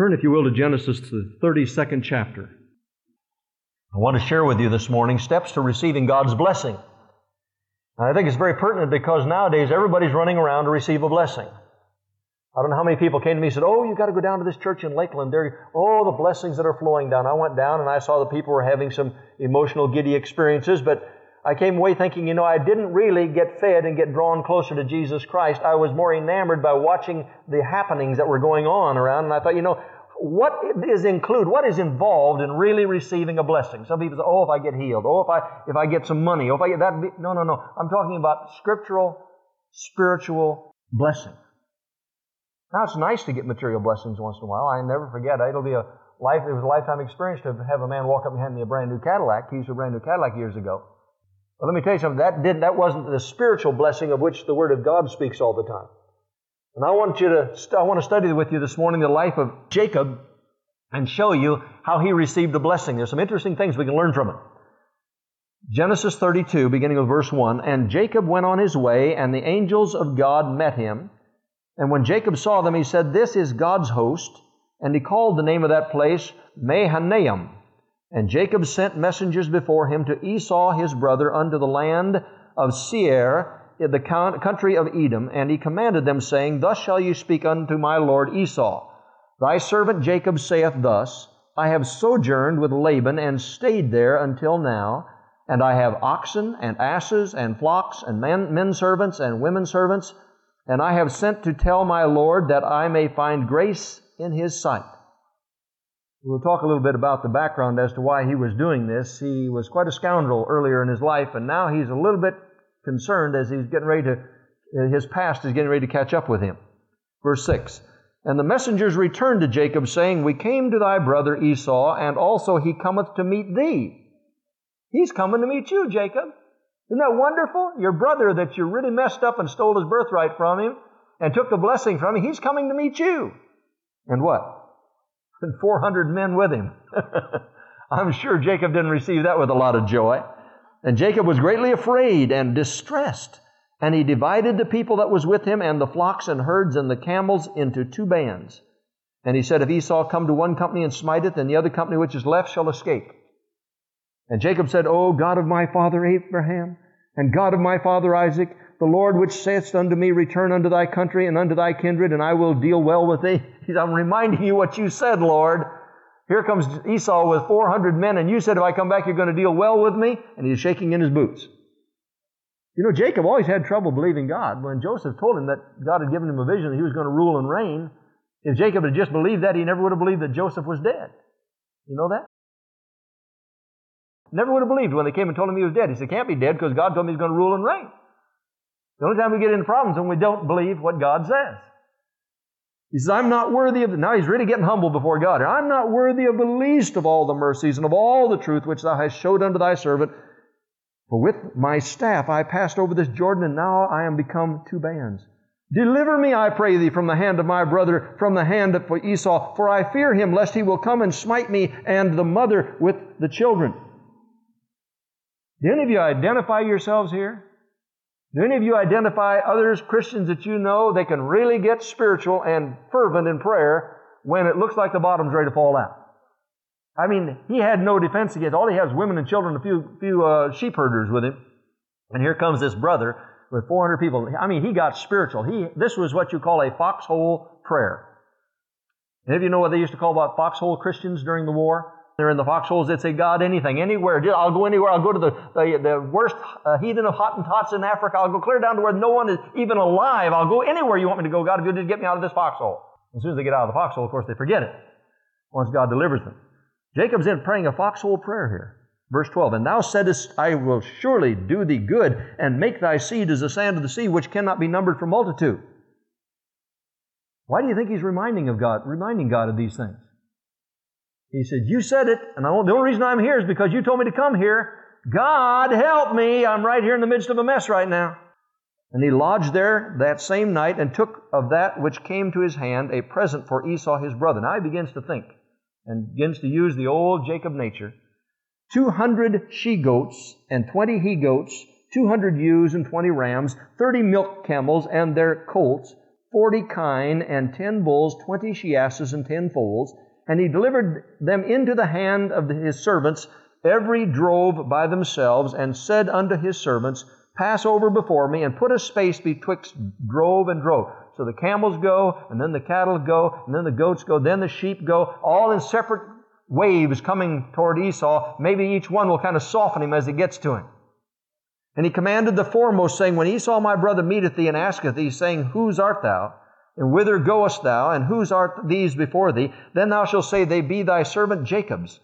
Turn, if you will, to Genesis, the 32nd chapter. I want to share with you this morning steps to receiving God's blessing. I think it's very pertinent because nowadays everybody's running around to receive a blessing. I don't know how many people came to me and said, Oh, you've got to go down to this church in Lakeland. There, oh, the blessings that are flowing down. I went down and I saw the people were having some emotional, giddy experiences, but I came away thinking, you know, I didn't really get fed and get drawn closer to Jesus Christ. I was more enamored by watching the happenings that were going on around, and I thought, you know, what is include, what is involved in really receiving a blessing? Some people say, oh, if I get healed, oh, if I, if I get some money, oh, if I get that. No, no, no. I'm talking about scriptural, spiritual blessing. Now, it's nice to get material blessings once in a while. I never forget. It'll be a life, it was a lifetime experience to have a man walk up and hand me a brand new Cadillac, keys to a brand new Cadillac years ago. But let me tell you something, that didn't, that wasn't the spiritual blessing of which the Word of God speaks all the time. And I want you to, I want to study with you this morning the life of Jacob and show you how he received a blessing. There's some interesting things we can learn from it. Genesis 32, beginning with verse 1. And Jacob went on his way, and the angels of God met him. And when Jacob saw them, he said, This is God's host. And he called the name of that place Mahanaim. And Jacob sent messengers before him to Esau his brother unto the land of Seir, the country of Edom, and he commanded them, saying, Thus shall you speak unto my lord Esau. Thy servant Jacob saith thus, I have sojourned with Laban and stayed there until now, and I have oxen and asses and flocks and men, men servants and women servants, and I have sent to tell my Lord that I may find grace in his sight. We'll talk a little bit about the background as to why he was doing this. He was quite a scoundrel earlier in his life, and now he's a little bit concerned as he's getting ready to, his past is getting ready to catch up with him. Verse 6 And the messengers returned to Jacob, saying, We came to thy brother Esau, and also he cometh to meet thee. He's coming to meet you, Jacob. Isn't that wonderful? Your brother that you really messed up and stole his birthright from him and took the blessing from him, he's coming to meet you. And what? and 400 men with him. I'm sure Jacob didn't receive that with a lot of joy. And Jacob was greatly afraid and distressed. And he divided the people that was with him and the flocks and herds and the camels into two bands. And he said, If Esau come to one company and smite it, then the other company which is left shall escape. And Jacob said, O God of my father Abraham, and God of my father Isaac, the Lord which saidst unto me, Return unto thy country and unto thy kindred, and I will deal well with thee. I'm reminding you what you said, Lord. Here comes Esau with 400 men, and you said, If I come back, you're going to deal well with me. And he's shaking in his boots. You know, Jacob always had trouble believing God. When Joseph told him that God had given him a vision that he was going to rule and reign, if Jacob had just believed that, he never would have believed that Joseph was dead. You know that? Never would have believed when they came and told him he was dead. He said, Can't be dead because God told me he's going to rule and reign. The only time we get into problems when we don't believe what God says. He says, I'm not worthy of, the, now he's really getting humble before God. I'm not worthy of the least of all the mercies and of all the truth which thou hast showed unto thy servant. For with my staff I passed over this Jordan, and now I am become two bands. Deliver me, I pray thee, from the hand of my brother, from the hand of Esau, for I fear him, lest he will come and smite me and the mother with the children. Do any of you identify yourselves here? Do any of you identify others, Christians that you know, they can really get spiritual and fervent in prayer when it looks like the bottom's ready to fall out? I mean, he had no defense against. All he has women and children, a few few uh, sheep herders with him, and here comes this brother with 400 people. I mean, he got spiritual. He this was what you call a foxhole prayer. Any of you know what they used to call about foxhole Christians during the war? They're in the foxholes. They'd say, God, anything, anywhere. I'll go anywhere. I'll go to the, the, the worst uh, heathen of Hottentots in Africa. I'll go clear down to where no one is even alive. I'll go anywhere you want me to go, God, if you'll just get me out of this foxhole. As soon as they get out of the foxhole, of course, they forget it once God delivers them. Jacob's in praying a foxhole prayer here. Verse 12, And thou saidst, I will surely do thee good, and make thy seed as the sand of the sea, which cannot be numbered for multitude. Why do you think he's reminding of God, reminding God of these things? He said, You said it, and the only reason I'm here is because you told me to come here. God help me. I'm right here in the midst of a mess right now. And he lodged there that same night and took of that which came to his hand a present for Esau his brother. Now he begins to think and begins to use the old Jacob nature. 200 she goats and 20 he goats, 200 ewes and 20 rams, 30 milk camels and their colts, forty kine, and ten bulls, twenty she asses, and ten foals. And he delivered them into the hand of his servants, every drove by themselves, and said unto his servants, Pass over before me, and put a space betwixt drove and drove. So the camels go, and then the cattle go, and then the goats go, then the sheep go, all in separate waves coming toward Esau. Maybe each one will kind of soften him as he gets to him. And he commanded the foremost, saying, When Esau my brother meeteth thee and asketh thee, saying, Whose art thou? And whither goest thou? And whose art these before thee? Then thou shalt say, They be thy servant Jacob's.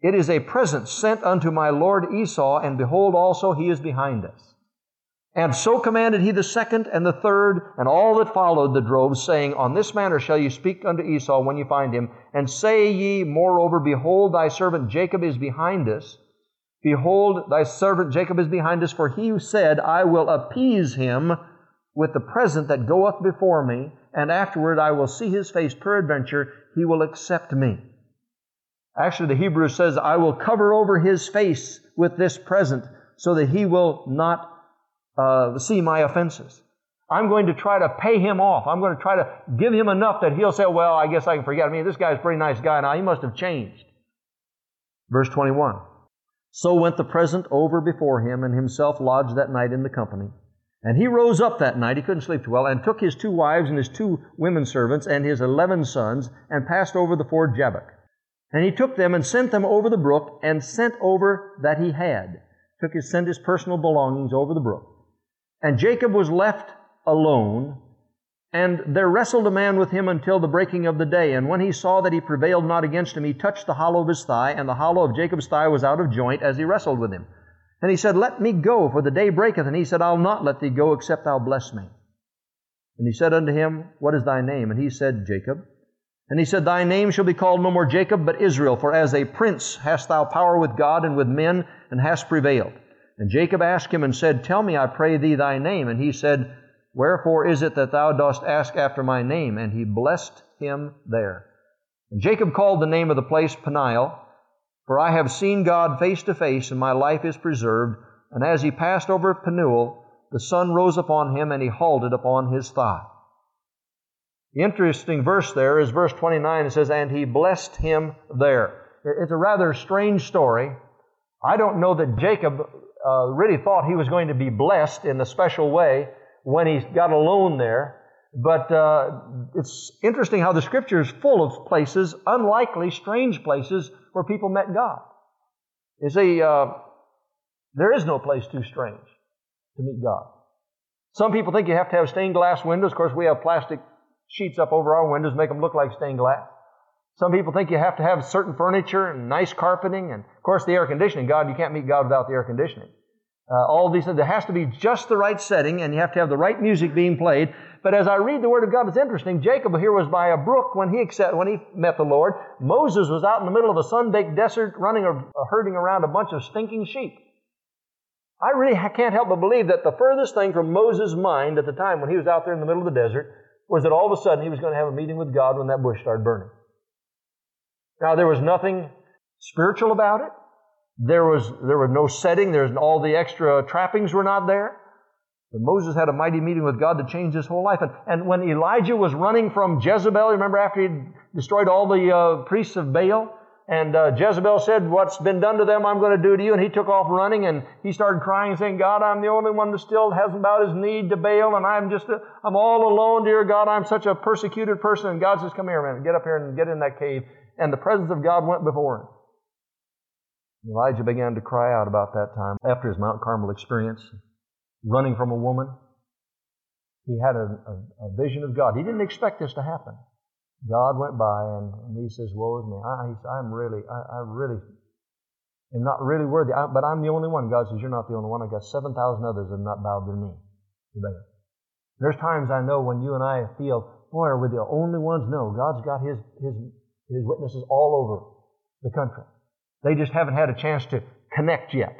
It is a present sent unto my lord Esau, and behold also he is behind us. And so commanded he the second and the third and all that followed the droves, saying, On this manner shall you speak unto Esau when you find him. And say ye, moreover, Behold, thy servant Jacob is behind us. Behold, thy servant Jacob is behind us, for he said, I will appease him with the present that goeth before me, and afterward I will see his face, peradventure he will accept me. Actually, the Hebrew says, I will cover over his face with this present, so that he will not uh, see my offenses. I'm going to try to pay him off. I'm going to try to give him enough that he'll say, well, I guess I can forget. I mean, this guy's a pretty nice guy now. He must have changed. Verse 21. So went the present over before him, and himself lodged that night in the company. And he rose up that night, he couldn't sleep too well, and took his two wives and his two women servants and his eleven sons, and passed over the ford Jabbok. And he took them and sent them over the brook, and sent over that he had. Took his, sent his personal belongings over the brook. And Jacob was left alone, and there wrestled a man with him until the breaking of the day. And when he saw that he prevailed not against him, he touched the hollow of his thigh, and the hollow of Jacob's thigh was out of joint as he wrestled with him. And he said, Let me go, for the day breaketh. And he said, I'll not let thee go, except thou bless me. And he said unto him, What is thy name? And he said, Jacob. And he said, Thy name shall be called no more Jacob, but Israel, for as a prince hast thou power with God and with men, and hast prevailed. And Jacob asked him and said, Tell me, I pray thee, thy name. And he said, Wherefore is it that thou dost ask after my name? And he blessed him there. And Jacob called the name of the place Peniel, for I have seen God face to face, and my life is preserved. And as he passed over Penuel, the sun rose upon him, and he halted upon his thigh. The interesting verse there is verse 29. It says, And he blessed him there. It's a rather strange story. I don't know that Jacob uh, really thought he was going to be blessed in a special way when he got alone there. But uh, it's interesting how the scripture is full of places, unlikely, strange places, where people met God. You see, uh, there is no place too strange to meet God. Some people think you have to have stained glass windows. Of course, we have plastic sheets up over our windows, make them look like stained glass. Some people think you have to have certain furniture and nice carpeting, and of course the air conditioning. God, you can't meet God without the air conditioning. Uh, all these things. There has to be just the right setting, and you have to have the right music being played. But as I read the Word of God, it's interesting. Jacob here was by a brook when he accept, when he met the Lord. Moses was out in the middle of a sun-baked desert, running or herding around a bunch of stinking sheep. I really can't help but believe that the furthest thing from Moses' mind at the time when he was out there in the middle of the desert was that all of a sudden he was going to have a meeting with God when that bush started burning. Now there was nothing spiritual about it. There was, there was no setting. There's all the extra trappings were not there. But Moses had a mighty meeting with God to change his whole life. And, and when Elijah was running from Jezebel, remember after he destroyed all the uh, priests of Baal? And uh, Jezebel said, What's been done to them, I'm going to do to you. And he took off running and he started crying, saying, God, I'm the only one that still hasn't bowed his knee to Baal. And I'm just, I'm all alone, dear God. I'm such a persecuted person. And God says, Come here, man. Get up here and get in that cave. And the presence of God went before him. Elijah began to cry out about that time after his Mount Carmel experience, running from a woman. He had a, a, a vision of God. He didn't expect this to happen. God went by and, and he says, Woe is me. I, I'm really, I, I, really am not really worthy, I, but I'm the only one. God says, You're not the only one. I've got 7,000 others that have not bowed their knee. There's times I know when you and I feel, boy, are we the only ones? No, God's got his, his, his witnesses all over the country. They just haven't had a chance to connect yet.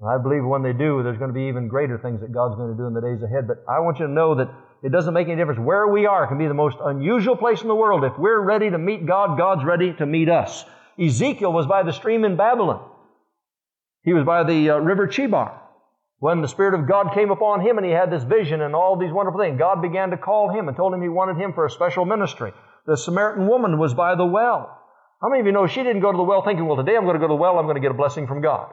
And I believe when they do, there's going to be even greater things that God's going to do in the days ahead. But I want you to know that it doesn't make any difference. Where we are can be the most unusual place in the world. If we're ready to meet God, God's ready to meet us. Ezekiel was by the stream in Babylon. He was by the uh, river Chebar. When the Spirit of God came upon him and he had this vision and all these wonderful things, God began to call him and told him he wanted him for a special ministry. The Samaritan woman was by the well. How many of you know she didn't go to the well thinking, well, today I'm going to go to the well, I'm going to get a blessing from God?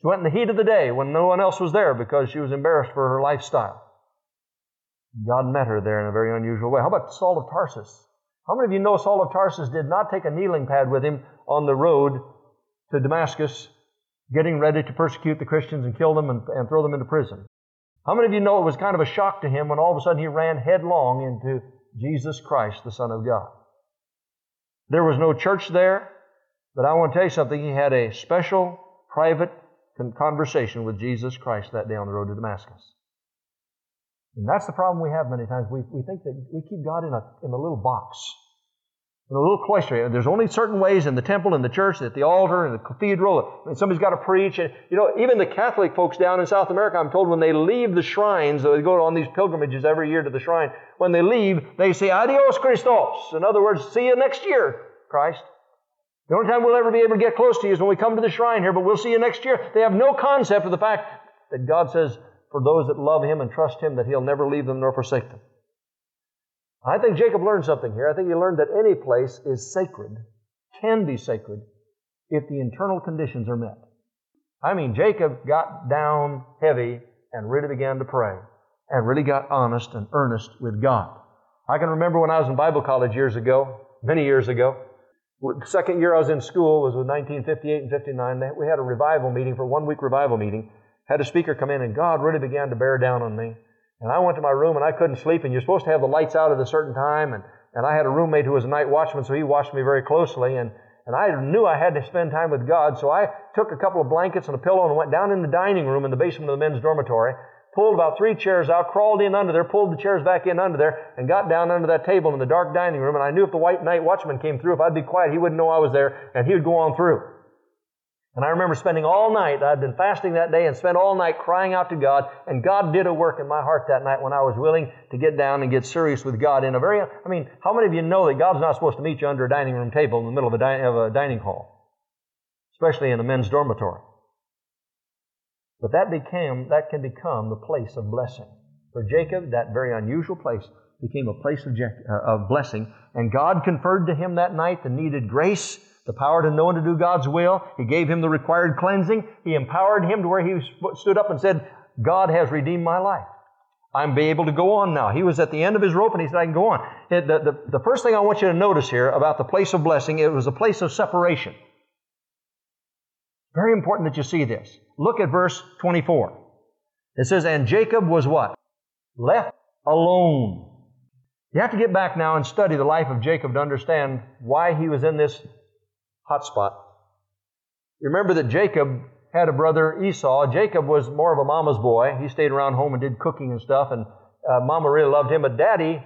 She went in the heat of the day when no one else was there because she was embarrassed for her lifestyle. God met her there in a very unusual way. How about Saul of Tarsus? How many of you know Saul of Tarsus did not take a kneeling pad with him on the road to Damascus getting ready to persecute the Christians and kill them and, and throw them into prison. How many of you know it was kind of a shock to him when all of a sudden he ran headlong into Jesus Christ, the Son of God? There was no church there, but I want to tell you something. He had a special, private conversation with Jesus Christ that day on the road to Damascus. And that's the problem we have many times. We, we think that we keep God in a, in a little box in a little cloister. There's only certain ways in the temple, in the church, at the altar, in the cathedral. Somebody's got to preach. And, you know, even the Catholic folks down in South America, I'm told when they leave the shrines, they go on these pilgrimages every year to the shrine. When they leave, they say, Adios, Christos. In other words, see you next year, Christ. The only time we'll ever be able to get close to you is when we come to the shrine here, but we'll see you next year. They have no concept of the fact that God says, for those that love Him and trust Him, that He'll never leave them nor forsake them. I think Jacob learned something here. I think he learned that any place is sacred, can be sacred, if the internal conditions are met. I mean, Jacob got down heavy and really began to pray and really got honest and earnest with God. I can remember when I was in Bible college years ago, many years ago. The second year I was in school was with 1958 and 59. We had a revival meeting for one week revival meeting. Had a speaker come in and God really began to bear down on me. And I went to my room and I couldn't sleep, and you're supposed to have the lights out at a certain time. And, and I had a roommate who was a night watchman, so he watched me very closely. And, and I knew I had to spend time with God, so I took a couple of blankets and a pillow and went down in the dining room in the basement of the men's dormitory, pulled about three chairs out, crawled in under there, pulled the chairs back in under there, and got down under that table in the dark dining room. And I knew if the white night watchman came through, if I'd be quiet, he wouldn't know I was there, and he would go on through. And I remember spending all night, I'd been fasting that day and spent all night crying out to God, and God did a work in my heart that night when I was willing to get down and get serious with God in a very, I mean, how many of you know that God's not supposed to meet you under a dining room table in the middle of a, di- of a dining hall? Especially in a men's dormitory. But that became, that can become the place of blessing. For Jacob, that very unusual place became a place of, uh, of blessing, and God conferred to him that night the needed grace the power to know and to do God's will. He gave him the required cleansing. He empowered him to where he stood up and said, God has redeemed my life. I'm be able to go on now. He was at the end of his rope and he said, I can go on. It, the, the, the first thing I want you to notice here about the place of blessing, it was a place of separation. Very important that you see this. Look at verse 24. It says, And Jacob was what? Left alone. You have to get back now and study the life of Jacob to understand why he was in this hot spot. Remember that Jacob had a brother Esau. Jacob was more of a mama's boy. He stayed around home and did cooking and stuff, and uh, mama really loved him. But daddy,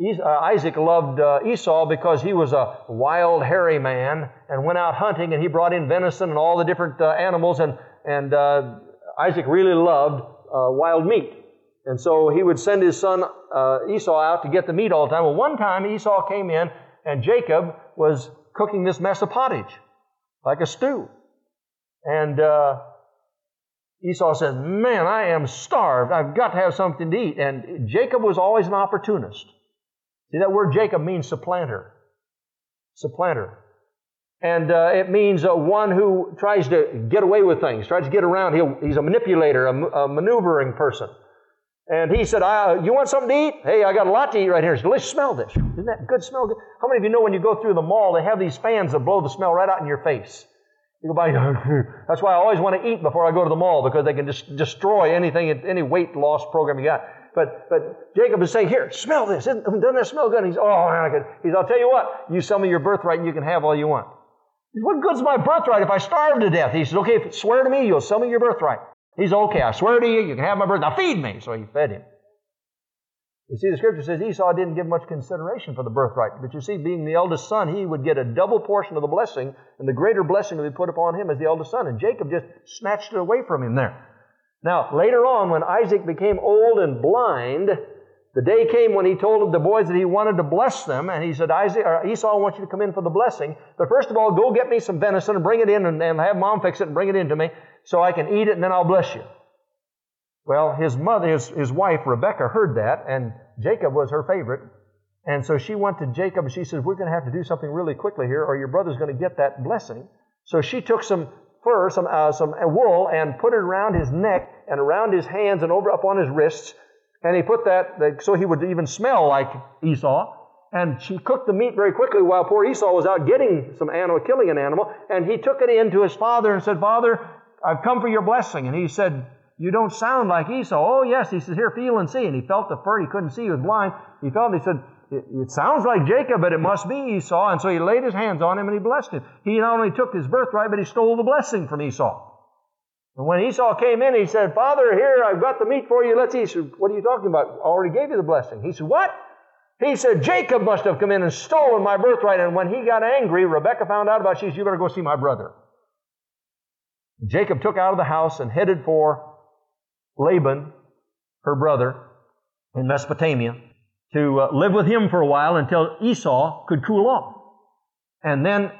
uh, Isaac, loved uh, Esau because he was a wild, hairy man and went out hunting, and he brought in venison and all the different uh, animals, and, and uh, Isaac really loved wild meat. And so he would send his son Esau out to get the meat all the time. Well, one time Esau came in, and Jacob was cooking this mess of pottage, like a stew. And uh, Esau says, Man, I am starved. I've got to have something to eat. And Jacob was always an opportunist. See, that word Jacob means supplanter. Supplanter. And uh, it means uh, one who tries to get away with things, tries to get around. He'll, he's a manipulator, a, a maneuvering person. And he said, You want something to eat? Hey, I got a lot to eat right here. Delicious. Smell this. Isn't that good smell? How many of you know when you go through the mall, they have these fans that blow the smell right out in your face? You go by, that's why I always want to eat before I go to the mall because they can just destroy anything, any weight loss program you got. But, but Jacob is saying, Here, smell this. Doesn't that smell good? And he's, Oh, I could. He's, I'll tell you what, you sell me your birthright and you can have all you want. What good's my birthright if I starve to death? He says, Okay, swear to me, you'll sell me your birthright. He's okay. I swear to you, you can have my birth. Now feed me. So he fed him. You see, the scripture says Esau didn't give much consideration for the birthright. But you see, being the eldest son, he would get a double portion of the blessing, and the greater blessing would be put upon him as the eldest son. And Jacob just snatched it away from him there. Now, later on, when Isaac became old and blind, the day came when he told the boys that he wanted to bless them, and he said, Isaac, Esau, I want you to come in for the blessing. But first of all, go get me some venison and bring it in and, and have mom fix it and bring it in to me so I can eat it and then I'll bless you. Well, his mother, his, his wife, Rebecca, heard that, and Jacob was her favorite. And so she went to Jacob and she said, We're going to have to do something really quickly here, or your brother's going to get that blessing. So she took some fur, some, uh, some wool, and put it around his neck and around his hands and over up on his wrists. And he put that so he would even smell like Esau. And she cooked the meat very quickly while poor Esau was out getting some animal, killing an animal. And he took it in to his father and said, Father, I've come for your blessing. And he said, You don't sound like Esau. Oh, yes. He said, Here, feel and see. And he felt the fur. He couldn't see. He was blind. He felt. He said, it, it, sounds like Jacob, but it must be Esau. And so he laid his hands on him and he blessed him. He not only took his birthright, but he stole the blessing from Esau. And when Esau came in, he said, Father, here, I've got the meat for you. Let's eat. What are you talking about? I already gave you the blessing. He said, What? He said, Jacob must have come in and stolen my birthright. And when he got angry, Rebecca found out about it. She said, You better go see my brother. Jacob took out of the house and headed for Laban, her brother, in Mesopotamia, to uh, live with him for a while until Esau could cool off. And then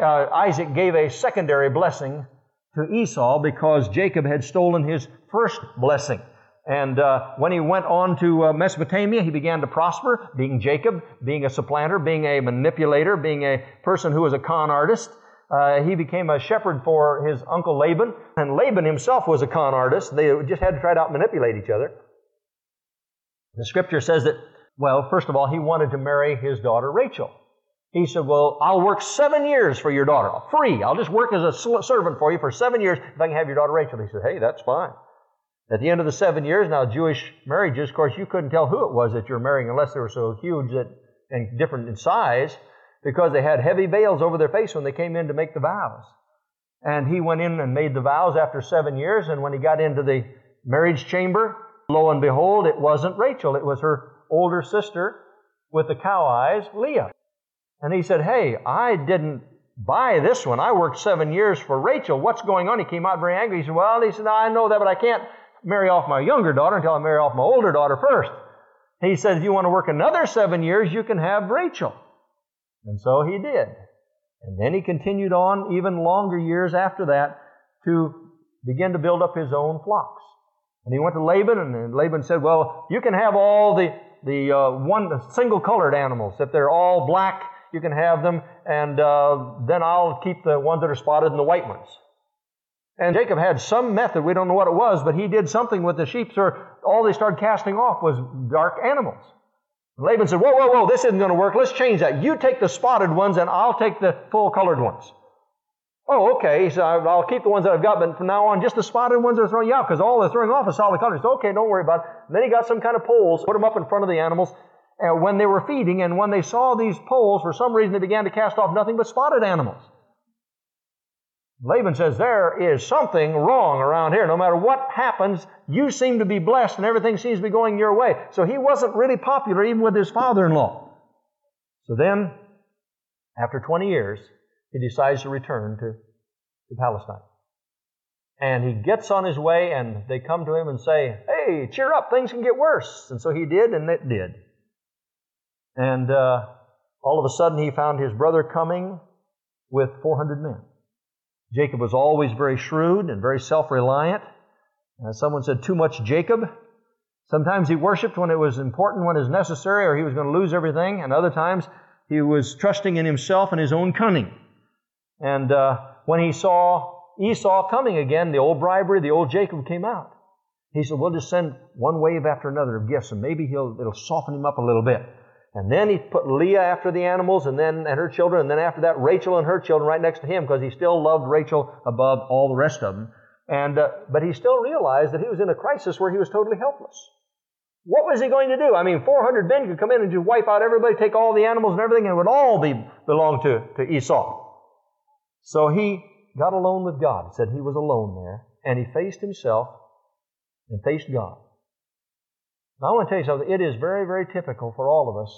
uh, Isaac gave a secondary blessing to Esau because Jacob had stolen his first blessing. And uh, when he went on to uh, Mesopotamia, he began to prosper, being Jacob, being a supplanter, being a manipulator, being a person who was a con artist. Uh, he became a shepherd for his uncle Laban, and Laban himself was a con artist. They just had to try to out manipulate each other. The scripture says that, well, first of all, he wanted to marry his daughter Rachel. He said, Well, I'll work seven years for your daughter. Free. I'll just work as a servant for you for seven years if I can have your daughter Rachel. He said, Hey, that's fine. At the end of the seven years, now Jewish marriages, of course, you couldn't tell who it was that you're marrying unless they were so huge that, and different in size because they had heavy veils over their face when they came in to make the vows. And he went in and made the vows after seven years, and when he got into the marriage chamber, lo and behold, it wasn't Rachel, it was her older sister with the cow eyes, Leah. And he said, Hey, I didn't buy this one. I worked seven years for Rachel. What's going on? He came out very angry. He said, Well, he said, I know that, but I can't marry off my younger daughter until I marry off my older daughter first. He said, If you want to work another seven years, you can have Rachel. And so he did. And then he continued on even longer years after that to begin to build up his own flocks. And he went to Laban, and Laban said, Well, you can have all the, the uh, one single colored animals. If they're all black, you can have them, and uh, then I'll keep the ones that are spotted and the white ones. And Jacob had some method, we don't know what it was, but he did something with the sheep, so all they started casting off was dark animals. Laban said, Whoa, whoa, whoa, this isn't going to work. Let's change that. You take the spotted ones, and I'll take the full colored ones. Oh, okay. He said, I'll keep the ones that I've got, but from now on, just the spotted ones are throwing you out because all they're throwing off is solid colors. Okay, don't worry about it. And then he got some kind of poles, put them up in front of the animals uh, when they were feeding, and when they saw these poles, for some reason, they began to cast off nothing but spotted animals. Laban says, There is something wrong around here. No matter what happens, you seem to be blessed and everything seems to be going your way. So he wasn't really popular even with his father in law. So then, after 20 years, he decides to return to, to Palestine. And he gets on his way, and they come to him and say, Hey, cheer up, things can get worse. And so he did, and it did. And uh, all of a sudden, he found his brother coming with 400 men. Jacob was always very shrewd and very self reliant. Uh, someone said, too much Jacob. Sometimes he worshiped when it was important, when it was necessary, or he was going to lose everything. And other times he was trusting in himself and his own cunning. And uh, when he saw Esau coming again, the old bribery, the old Jacob came out. He said, We'll just send one wave after another of gifts, and maybe he'll, it'll soften him up a little bit. And then he put Leah after the animals and then and her children, and then after that Rachel and her children right next to him because he still loved Rachel above all the rest of them. And uh, but he still realized that he was in a crisis where he was totally helpless. What was he going to do? I mean, 400 men could come in and just wipe out everybody, take all the animals and everything, and it would all be belong to, to Esau. So he got alone with God. said he was alone there, and he faced himself and faced God. Now, I want to tell you something. It is very, very typical for all of us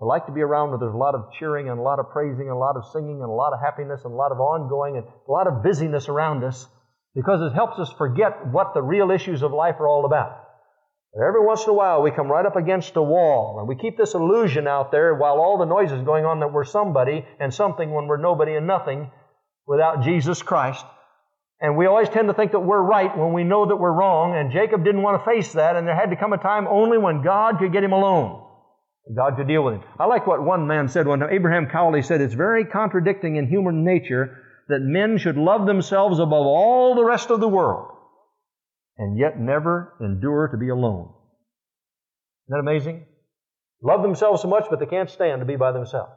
to like to be around where there's a lot of cheering and a lot of praising and a lot of singing and a lot of happiness and a lot of ongoing and a lot of busyness around us because it helps us forget what the real issues of life are all about. Every once in a while, we come right up against a wall, and we keep this illusion out there while all the noise is going on that we're somebody and something when we're nobody and nothing without Jesus Christ. And we always tend to think that we're right when we know that we're wrong, and Jacob didn't want to face that, and there had to come a time only when God could get him alone. God could deal with him. I like what one man said one time. Abraham Cowley said, It's very contradicting in human nature that men should love themselves above all the rest of the world and yet never endure to be alone. Isn't that amazing? Love themselves so much, but they can't stand to be by themselves.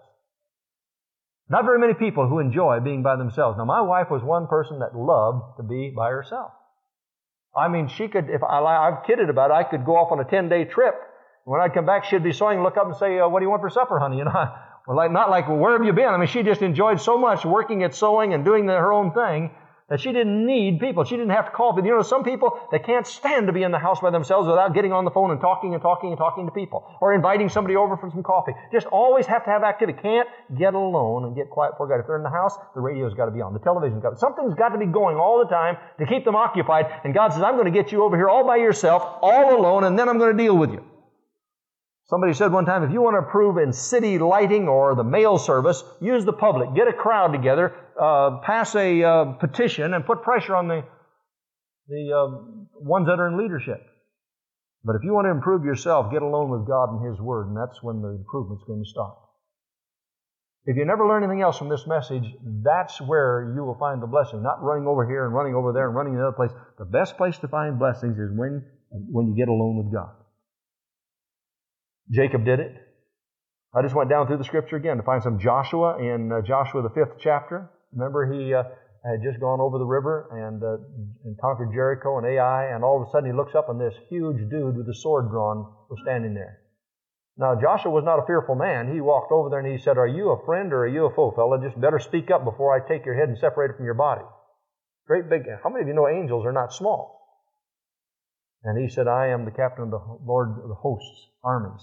Not very many people who enjoy being by themselves. Now, my wife was one person that loved to be by herself. I mean, she could, if I, I've kidded about it, I could go off on a 10 day trip. When I'd come back, she'd be sewing, look up and say, uh, What do you want for supper, honey? You know, well, like, not like, well, Where have you been? I mean, she just enjoyed so much working at sewing and doing the, her own thing that she didn't need people. She didn't have to call people. You know, some people, they can't stand to be in the house by themselves without getting on the phone and talking and talking and talking to people or inviting somebody over for some coffee. Just always have to have activity. Can't get alone and get quiet for God. If they're in the house, the radio's got to be on. The television's got to, something's got to be going all the time to keep them occupied. And God says, I'm going to get you over here all by yourself, all alone, and then I'm going to deal with you. Somebody said one time, if you want to improve in city lighting or the mail service, use the public. Get a crowd together, uh, pass a uh, petition, and put pressure on the, the uh, ones that are in leadership. But if you want to improve yourself, get alone with God and His Word, and that's when the improvement's going to start. If you never learn anything else from this message, that's where you will find the blessing. Not running over here and running over there and running to another place. The best place to find blessings is when, when you get alone with God. Jacob did it. I just went down through the scripture again to find some Joshua in uh, Joshua, the fifth chapter. Remember, he uh, had just gone over the river and, uh, and conquered Jericho and Ai, and all of a sudden he looks up and this huge dude with a sword drawn was standing there. Now, Joshua was not a fearful man. He walked over there and he said, Are you a friend or are you a foe, fella? Just better speak up before I take your head and separate it from your body. Great big, how many of you know angels are not small? And he said, I am the captain of the Lord of the hosts, armies.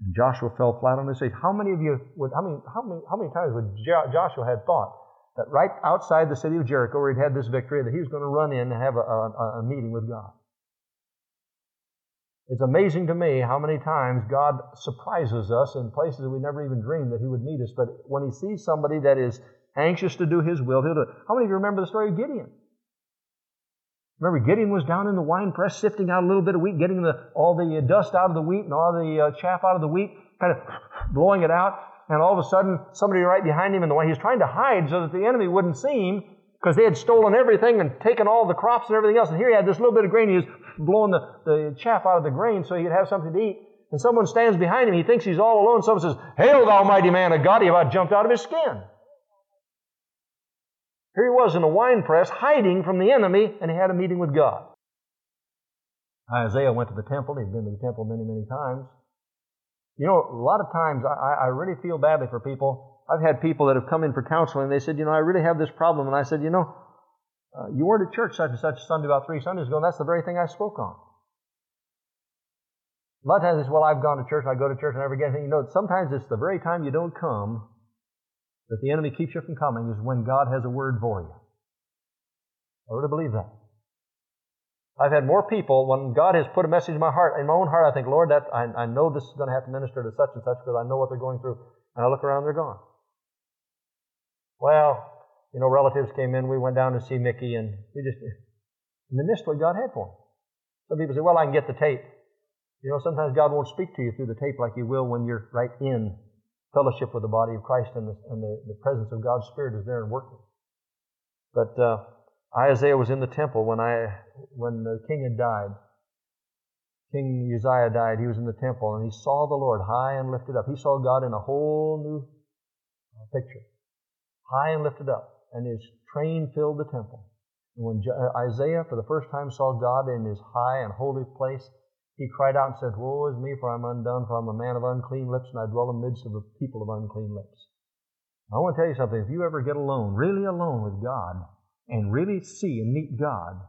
And Joshua fell flat on his face. How many of you would, how many, how many, how many times would Joshua had thought that right outside the city of Jericho, where he'd had this victory, that he was going to run in and have a, a, a meeting with God? It's amazing to me how many times God surprises us in places that we never even dreamed that He would meet us. But when He sees somebody that is anxious to do His will, He'll do it. How many of you remember the story of Gideon? Remember, Gideon was down in the wine press sifting out a little bit of wheat, getting the, all the dust out of the wheat and all the uh, chaff out of the wheat, kind of blowing it out. And all of a sudden, somebody right behind him in the way, he was trying to hide so that the enemy wouldn't see him because they had stolen everything and taken all the crops and everything else. And here he had this little bit of grain. He was blowing the, the chaff out of the grain so he'd have something to eat. And someone stands behind him. He thinks he's all alone. Someone says, Hail, thou mighty man of God. He about jumped out of his skin. Here he was in a wine press, hiding from the enemy, and he had a meeting with God. Isaiah went to the temple. He'd been to the temple many, many times. You know, a lot of times I, I really feel badly for people. I've had people that have come in for counseling. And they said, you know, I really have this problem. And I said, you know, uh, you weren't at church such and such Sunday about three Sundays ago, and that's the very thing I spoke on. A lot of times it's, well, I've gone to church, I go to church, and I never get anything. You know, sometimes it's the very time you don't come that the enemy keeps you from coming is when God has a word for you. I really believe that. I've had more people when God has put a message in my heart, in my own heart, I think, Lord, that I, I know this is going to have to minister to such and such because I know what they're going through. And I look around, they're gone. Well, you know, relatives came in, we went down to see Mickey, and we just, and they missed what God had for them. Some people say, well, I can get the tape. You know, sometimes God won't speak to you through the tape like He will when you're right in fellowship with the body of Christ and the, and the, the presence of God's Spirit is there and working. But uh, Isaiah was in the temple when I when the king had died. King Uzziah died. He was in the temple and he saw the Lord high and lifted up. He saw God in a whole new picture, high and lifted up, and his train filled the temple. And when uh, Isaiah, for the first time, saw God in his high and holy place, he cried out and said, Woe is me, for I'm undone, for I'm a man of unclean lips, and I dwell in midst of a people of unclean lips. I want to tell you something. If you ever get alone, really alone with God, and really see and meet God,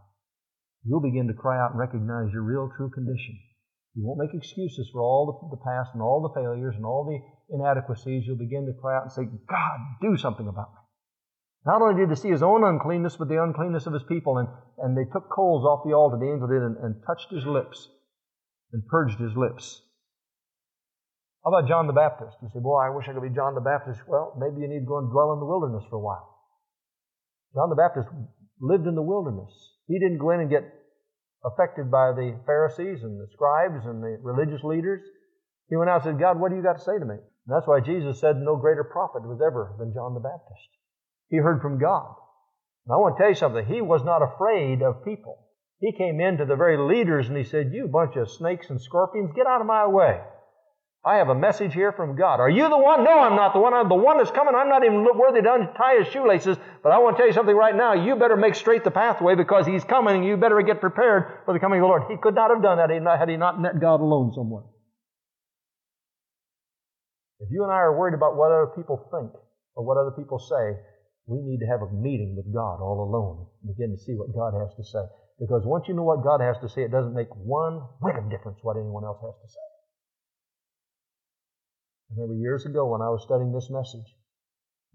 you'll begin to cry out and recognize your real, true condition. You won't make excuses for all the, the past and all the failures and all the inadequacies. You'll begin to cry out and say, God, do something about me. Not only did he see his own uncleanness, but the uncleanness of his people. And, and they took coals off the altar, the angel did, and, and touched his lips. And purged his lips. How about John the Baptist? You say, Boy, I wish I could be John the Baptist. Well, maybe you need to go and dwell in the wilderness for a while. John the Baptist lived in the wilderness. He didn't go in and get affected by the Pharisees and the scribes and the religious leaders. He went out and said, God, what do you got to say to me? And that's why Jesus said no greater prophet was ever than John the Baptist. He heard from God. And I want to tell you something. He was not afraid of people. He came in to the very leaders and he said, You bunch of snakes and scorpions, get out of my way. I have a message here from God. Are you the one? No, I'm not the one. I'm the one that's coming. I'm not even worthy to untie his shoelaces. But I want to tell you something right now. You better make straight the pathway because he's coming and you better get prepared for the coming of the Lord. He could not have done that had he not met God alone somewhere. If you and I are worried about what other people think or what other people say, we need to have a meeting with God all alone and begin to see what God has to say. Because once you know what God has to say, it doesn't make one whit of difference what anyone else has to say. I remember years ago when I was studying this message,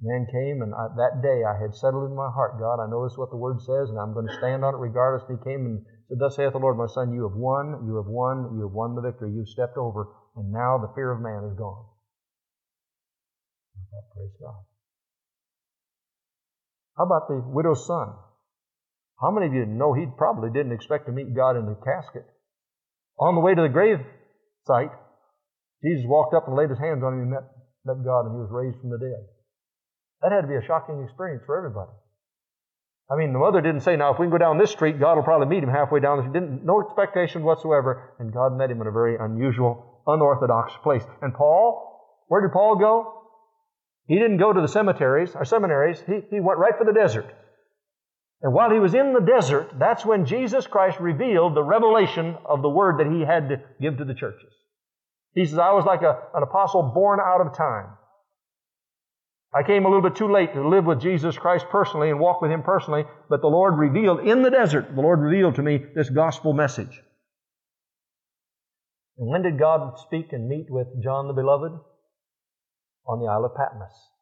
man came and I, that day I had settled in my heart, God, I know this is what the Word says and I'm going to stand on it regardless. And he came and said, Thus saith the Lord, my son, you have won, you have won, you have won the victory. You've stepped over and now the fear of man is gone. I thought, praise God. How about the widow's son? How many of you know he probably didn't expect to meet God in the casket? On the way to the grave site, Jesus walked up and laid his hands on him and met, met God, and he was raised from the dead. That had to be a shocking experience for everybody. I mean, the mother didn't say, now if we can go down this street, God will probably meet him halfway down. She didn't, no expectation whatsoever, and God met him in a very unusual, unorthodox place. And Paul, where did Paul go? He didn't go to the cemeteries or seminaries. He, he went right for the desert. And while he was in the desert, that's when Jesus Christ revealed the revelation of the word that he had to give to the churches. He says, I was like a, an apostle born out of time. I came a little bit too late to live with Jesus Christ personally and walk with Him personally, but the Lord revealed in the desert, the Lord revealed to me this gospel message. And when did God speak and meet with John the Beloved? On the Isle of Patmos.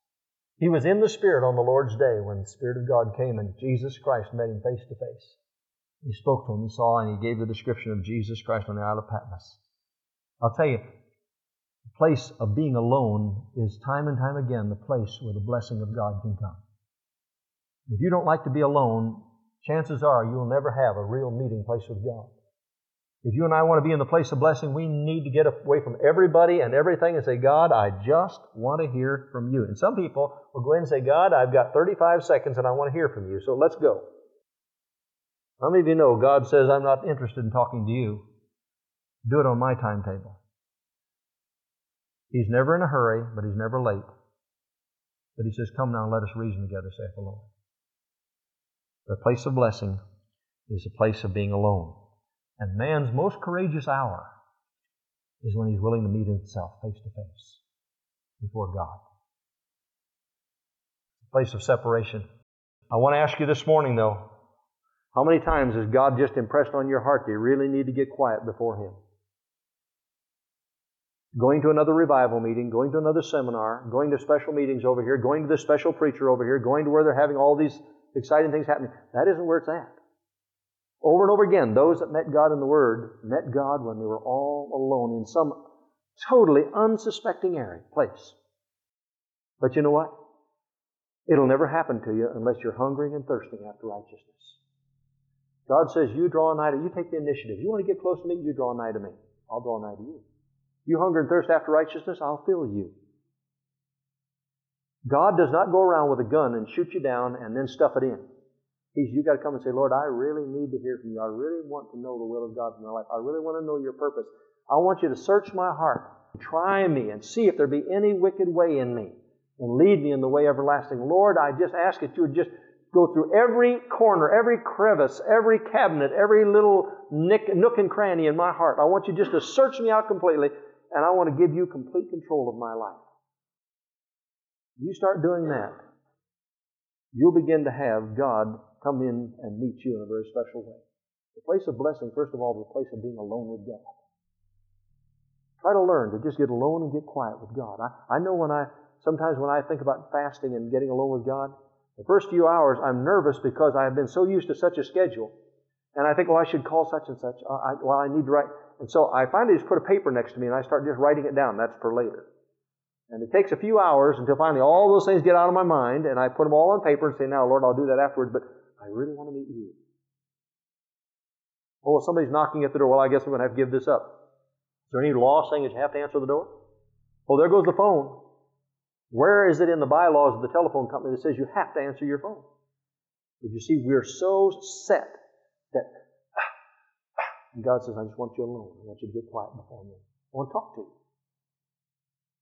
He was in the Spirit on the Lord's day when the Spirit of God came and Jesus Christ met him face to face. He spoke to him, he saw, and he gave the description of Jesus Christ on the Isle of Patmos. I'll tell you, the place of being alone is time and time again the place where the blessing of God can come. If you don't like to be alone, chances are you'll never have a real meeting place with God. If you and I want to be in the place of blessing, we need to get away from everybody and everything and say, God, I just want to hear from you. And some people will go in and say, God, I've got 35 seconds and I want to hear from you, so let's go. How many of you know God says, I'm not interested in talking to you? Do it on my timetable. He's never in a hurry, but he's never late. But he says, Come now, let us reason together, saith the Lord. The place of blessing is a place of being alone. And man's most courageous hour is when he's willing to meet himself face to face before God. A place of separation. I want to ask you this morning, though, how many times has God just impressed on your heart that you really need to get quiet before Him? going to another revival meeting, going to another seminar, going to special meetings over here, going to this special preacher over here, going to where they're having all these exciting things happening. That isn't where it's at. Over and over again, those that met God in the Word met God when they were all alone in some totally unsuspecting area, place. But you know what? It'll never happen to you unless you're hungering and thirsting after righteousness. God says, You draw nigh to you take the initiative. You want to get close to me, you draw nigh to me. I'll draw nigh to you. You hunger and thirst after righteousness, I'll fill you. God does not go around with a gun and shoot you down and then stuff it in. He's, you got to come and say, Lord, I really need to hear from you. I really want to know the will of God in my life. I really want to know your purpose. I want you to search my heart, try me, and see if there be any wicked way in me, and lead me in the way everlasting. Lord, I just ask that you would just go through every corner, every crevice, every cabinet, every little nick, nook and cranny in my heart. I want you just to search me out completely and I want to give you complete control of my life. You start doing that, you'll begin to have God come in and meet you in a very special way. The place of blessing, first of all, is the place of being alone with God. Try to learn to just get alone and get quiet with God. I, I know when I, sometimes when I think about fasting and getting alone with God, the first few hours I'm nervous because I have been so used to such a schedule. And I think, well, I should call such and such. I, well, I need to write. And so I finally just put a paper next to me and I start just writing it down. That's for later. And it takes a few hours until finally all those things get out of my mind and I put them all on paper and say, now, Lord, I'll do that afterwards, but I really want to meet you. Oh, somebody's knocking at the door. Well, I guess I'm going to have to give this up. Is there any law saying that you have to answer the door? Oh, there goes the phone. Where is it in the bylaws of the telephone company that says you have to answer your phone? But you see, we're so set that God says, I just want you alone. I want you to get quiet before me. I want to talk to you.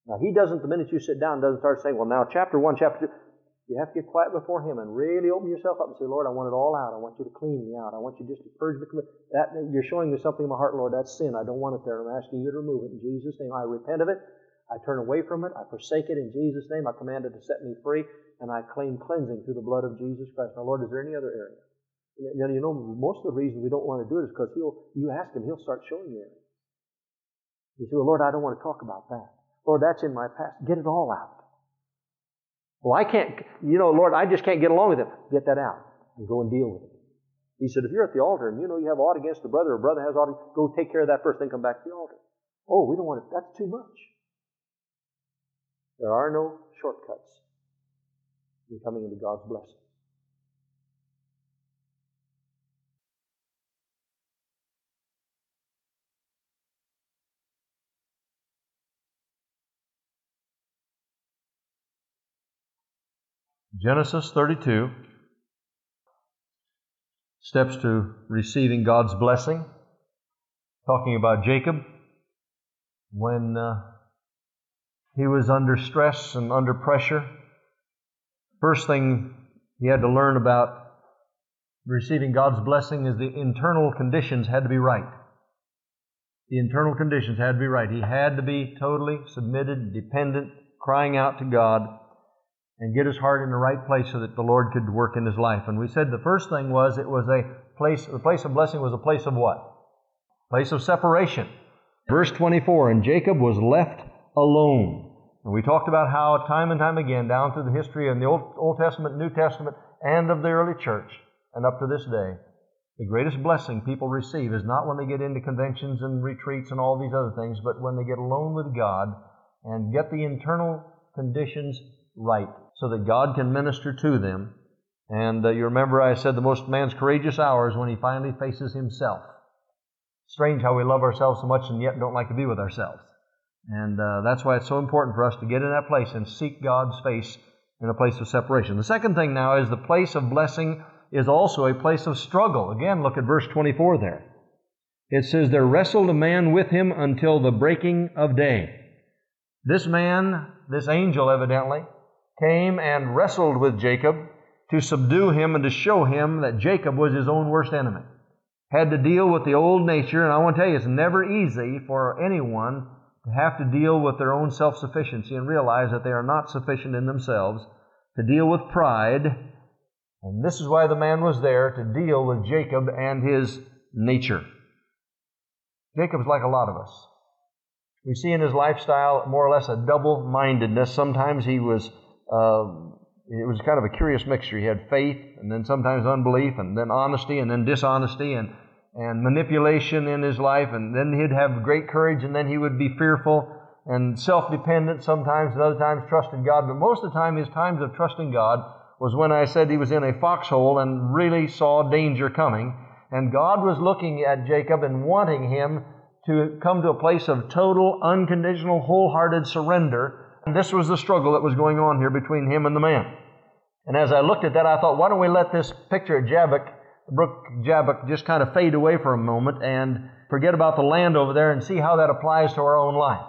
Now, He doesn't, the minute you sit down, doesn't start saying, well, now, chapter 1, chapter 2. You have to get quiet before Him and really open yourself up and say, Lord, I want it all out. I want you to clean me out. I want you just to purge me. That, you're showing me something in my heart, Lord. That's sin. I don't want it there. I'm asking you to remove it in Jesus' name. I repent of it. I turn away from it. I forsake it in Jesus' name. I command it to set me free. And I claim cleansing through the blood of Jesus Christ. Now, Lord, is there any other area? Now, you know, most of the reason we don't want to do it is because he'll, you ask Him, He'll start showing you. You say, well, Lord, I don't want to talk about that. Lord, that's in my past. Get it all out. Well, I can't, you know, Lord, I just can't get along with him. Get that out and go and deal with it. He said, if you're at the altar and you know you have aught against a brother or brother has aught, go take care of that first, then come back to the altar. Oh, we don't want it. That's too much. There are no shortcuts in coming into God's blessing. Genesis 32, steps to receiving God's blessing, talking about Jacob when uh, he was under stress and under pressure. First thing he had to learn about receiving God's blessing is the internal conditions had to be right. The internal conditions had to be right. He had to be totally submitted, dependent, crying out to God and get his heart in the right place so that the Lord could work in his life. And we said the first thing was it was a place, the place of blessing was a place of what? Place of separation. Verse 24, and Jacob was left alone. And we talked about how time and time again, down through the history in the Old, Old Testament, New Testament, and of the early church, and up to this day, the greatest blessing people receive is not when they get into conventions and retreats and all these other things, but when they get alone with God and get the internal conditions right so that God can minister to them. And uh, you remember I said the most man's courageous hour is when he finally faces himself. Strange how we love ourselves so much and yet don't like to be with ourselves. And uh, that's why it's so important for us to get in that place and seek God's face in a place of separation. The second thing now is the place of blessing is also a place of struggle. Again, look at verse 24 there. It says, There wrestled a man with him until the breaking of day. This man, this angel evidently, came and wrestled with Jacob to subdue him and to show him that Jacob was his own worst enemy. Had to deal with the old nature, and I want to tell you, it's never easy for anyone to have to deal with their own self sufficiency and realize that they are not sufficient in themselves, to deal with pride. And this is why the man was there to deal with Jacob and his nature. Jacob's like a lot of us. We see in his lifestyle more or less a double mindedness. Sometimes he was uh, it was kind of a curious mixture. He had faith, and then sometimes unbelief, and then honesty, and then dishonesty, and, and manipulation in his life, and then he'd have great courage, and then he would be fearful and self dependent sometimes, and other times trusting God. But most of the time, his times of trusting God was when I said he was in a foxhole and really saw danger coming. And God was looking at Jacob and wanting him to come to a place of total, unconditional, wholehearted surrender and this was the struggle that was going on here between him and the man. And as I looked at that, I thought, why don't we let this picture of Jabbok, Brook Jabbok, just kind of fade away for a moment and forget about the land over there and see how that applies to our own life.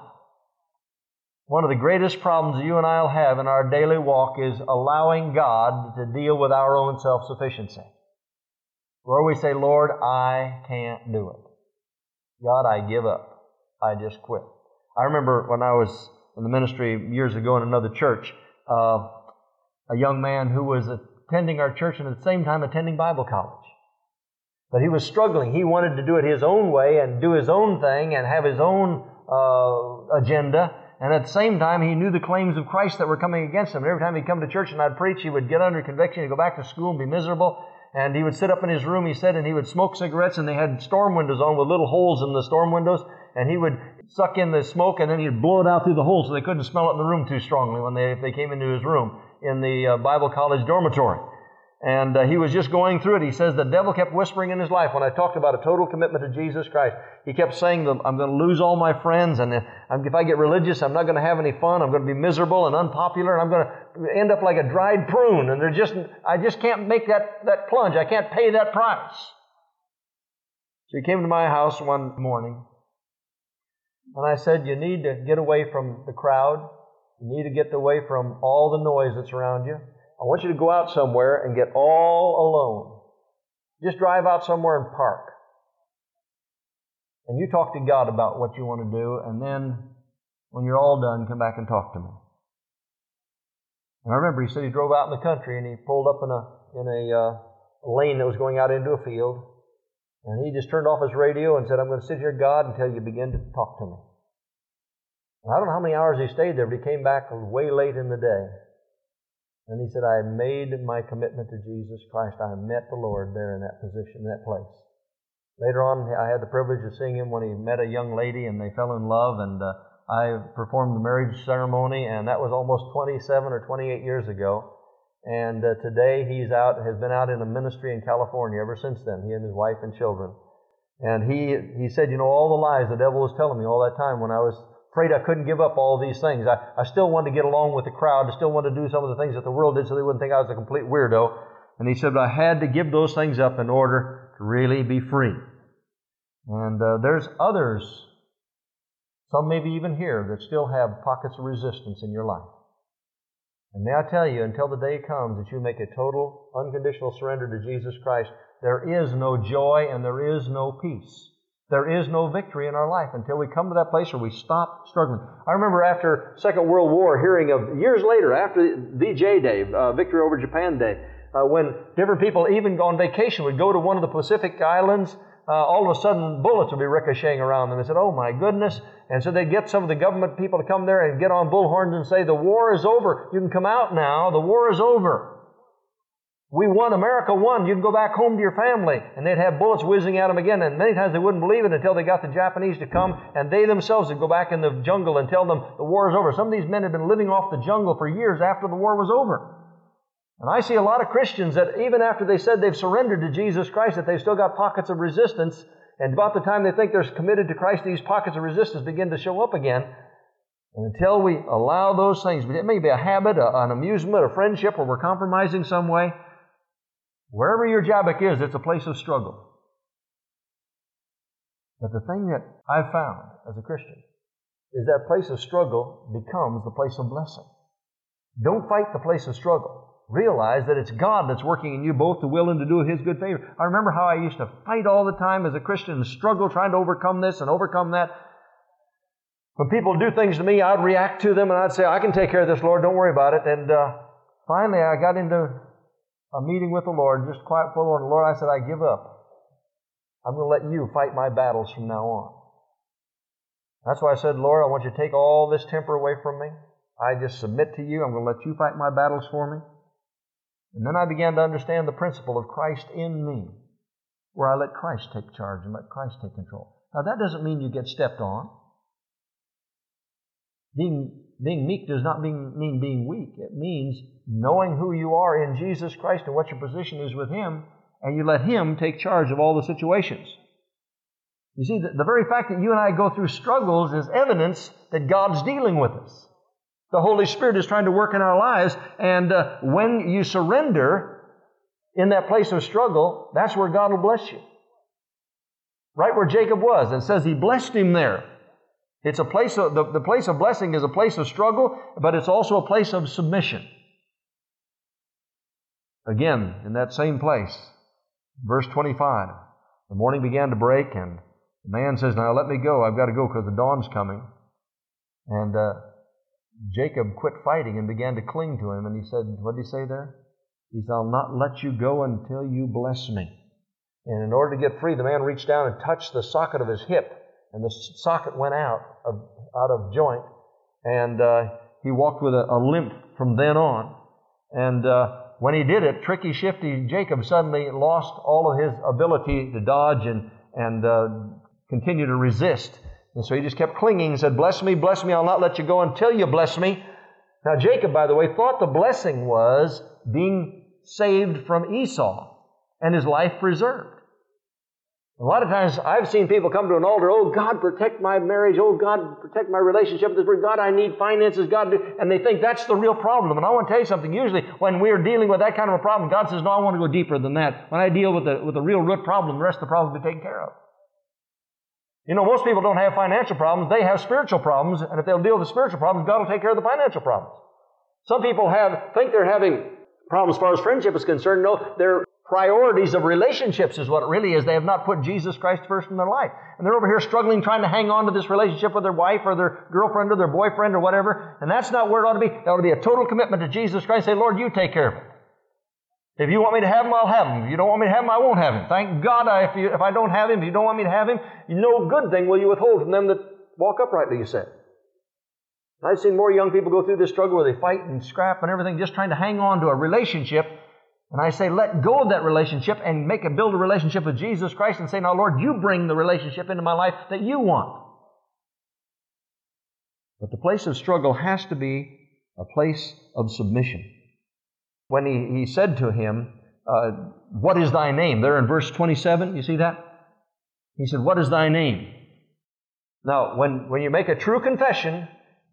One of the greatest problems you and I'll have in our daily walk is allowing God to deal with our own self sufficiency. Where we say, Lord, I can't do it. God, I give up. I just quit. I remember when I was in the ministry years ago in another church, uh, a young man who was attending our church and at the same time attending Bible college. But he was struggling. He wanted to do it his own way and do his own thing and have his own uh, agenda. And at the same time, he knew the claims of Christ that were coming against him. And every time he'd come to church and I'd preach, he would get under conviction, he'd go back to school and be miserable. and he would sit up in his room, he said, and he would smoke cigarettes, and they had storm windows on with little holes in the storm windows, and he would suck in the smoke, and then he'd blow it out through the hole so they couldn't smell it in the room too strongly when they, if they came into his room in the uh, Bible college dormitory. And uh, he was just going through it. He says the devil kept whispering in his life when I talked about a total commitment to Jesus Christ. He kept saying, I'm going to lose all my friends, and if I get religious, I'm not going to have any fun. I'm going to be miserable and unpopular, and I'm going to end up like a dried prune. And they're just, I just can't make that, that plunge. I can't pay that price. So he came to my house one morning, and I said, You need to get away from the crowd. You need to get away from all the noise that's around you. I want you to go out somewhere and get all alone. Just drive out somewhere and park. And you talk to God about what you want to do, and then when you're all done, come back and talk to me. And I remember he said he drove out in the country and he pulled up in a in a, uh, lane that was going out into a field, and he just turned off his radio and said, "I'm going to sit here, God, until you begin to talk to me." And I don't know how many hours he stayed there, but he came back way late in the day. And he said, I made my commitment to Jesus Christ. I met the Lord there in that position, in that place. Later on, I had the privilege of seeing him when he met a young lady and they fell in love, and uh, I performed the marriage ceremony, and that was almost 27 or 28 years ago. And uh, today he's out, has been out in a ministry in California ever since then, he and his wife and children. And he, he said, you know, all the lies the devil was telling me all that time when I was afraid I couldn't give up all these things. I, I still wanted to get along with the crowd. I still wanted to do some of the things that the world did so they wouldn't think I was a complete weirdo. And he said, but I had to give those things up in order to really be free. And uh, there's others, some maybe even here, that still have pockets of resistance in your life. And may I tell you, until the day comes that you make a total, unconditional surrender to Jesus Christ, there is no joy and there is no peace. There is no victory in our life until we come to that place where we stop struggling. I remember after Second World War, hearing of years later, after VJ Day, uh, Victory over Japan Day, uh, when different people, even on vacation, would go to one of the Pacific islands. Uh, all of a sudden, bullets would be ricocheting around them. They said, "Oh my goodness!" And so they'd get some of the government people to come there and get on bullhorns and say, "The war is over. You can come out now. The war is over." We won, America won. You can go back home to your family. And they'd have bullets whizzing at them again. And many times they wouldn't believe it until they got the Japanese to come. And they themselves would go back in the jungle and tell them the war is over. Some of these men had been living off the jungle for years after the war was over. And I see a lot of Christians that even after they said they've surrendered to Jesus Christ, that they've still got pockets of resistance. And about the time they think they're committed to Christ, these pockets of resistance begin to show up again. And until we allow those things, it may be a habit, an amusement, a friendship, or we're compromising some way, Wherever your Jabbok is, it's a place of struggle. But the thing that I've found as a Christian is that place of struggle becomes the place of blessing. Don't fight the place of struggle. Realize that it's God that's working in you both to will and to do His good favor. I remember how I used to fight all the time as a Christian and struggle trying to overcome this and overcome that. When people do things to me, I'd react to them and I'd say, I can take care of this, Lord, don't worry about it. And uh, finally, I got into a meeting with the Lord, just quiet for the Lord. And Lord, I said, I give up. I'm going to let you fight my battles from now on. That's why I said, Lord, I want you to take all this temper away from me. I just submit to you. I'm going to let you fight my battles for me. And then I began to understand the principle of Christ in me, where I let Christ take charge and let Christ take control. Now, that doesn't mean you get stepped on. Being, being meek does not mean, mean being weak. It means knowing who you are in Jesus Christ and what your position is with Him, and you let Him take charge of all the situations. You see, the, the very fact that you and I go through struggles is evidence that God's dealing with us. The Holy Spirit is trying to work in our lives, and uh, when you surrender in that place of struggle, that's where God will bless you. Right where Jacob was, and says he blessed him there. It's a place of, the, the place of blessing is a place of struggle, but it's also a place of submission. Again, in that same place, verse 25, the morning began to break, and the man says, Now let me go. I've got to go because the dawn's coming. And uh, Jacob quit fighting and began to cling to him. And he said, What did he say there? He said, I'll not let you go until you bless me. And in order to get free, the man reached down and touched the socket of his hip, and the socket went out of, out of joint. And uh, he walked with a, a, limp from then on. And uh, when he did it, tricky, shifty Jacob suddenly lost all of his ability to dodge and, and uh, continue to resist. And so he just kept clinging and said, Bless me, bless me, I'll not let you go until you bless me. Now, Jacob, by the way, thought the blessing was being saved from Esau and his life preserved. A lot of times I've seen people come to an altar, oh God, protect my marriage, oh God, protect my relationship with this person, God, I need finances, God, and they think that's the real problem. And I want to tell you something, usually when we're dealing with that kind of a problem, God says, no, I want to go deeper than that. When I deal with the, with the real root problem, the rest of the problem will be taken care of. You know, most people don't have financial problems, they have spiritual problems, and if they'll deal with the spiritual problems, God will take care of the financial problems. Some people have, think they're having problems as far as friendship is concerned. No, they're priorities of relationships is what it really is. They have not put Jesus Christ first in their life. And they're over here struggling, trying to hang on to this relationship with their wife or their girlfriend or their boyfriend or whatever. And that's not where it ought to be. It ought to be a total commitment to Jesus Christ. Say, Lord, you take care of it. If you want me to have him, I'll have him. If you don't want me to have him, I won't have him. Thank God I, if, you, if I don't have him, if you don't want me to have him, no good thing will you withhold from them that walk uprightly, you said. I've seen more young people go through this struggle where they fight and scrap and everything, just trying to hang on to a relationship and I say, let go of that relationship and make a build a relationship with Jesus Christ and say, now Lord, you bring the relationship into my life that you want. But the place of struggle has to be a place of submission. When he, he said to him, uh, What is thy name? There in verse 27, you see that? He said, What is thy name? Now, when, when you make a true confession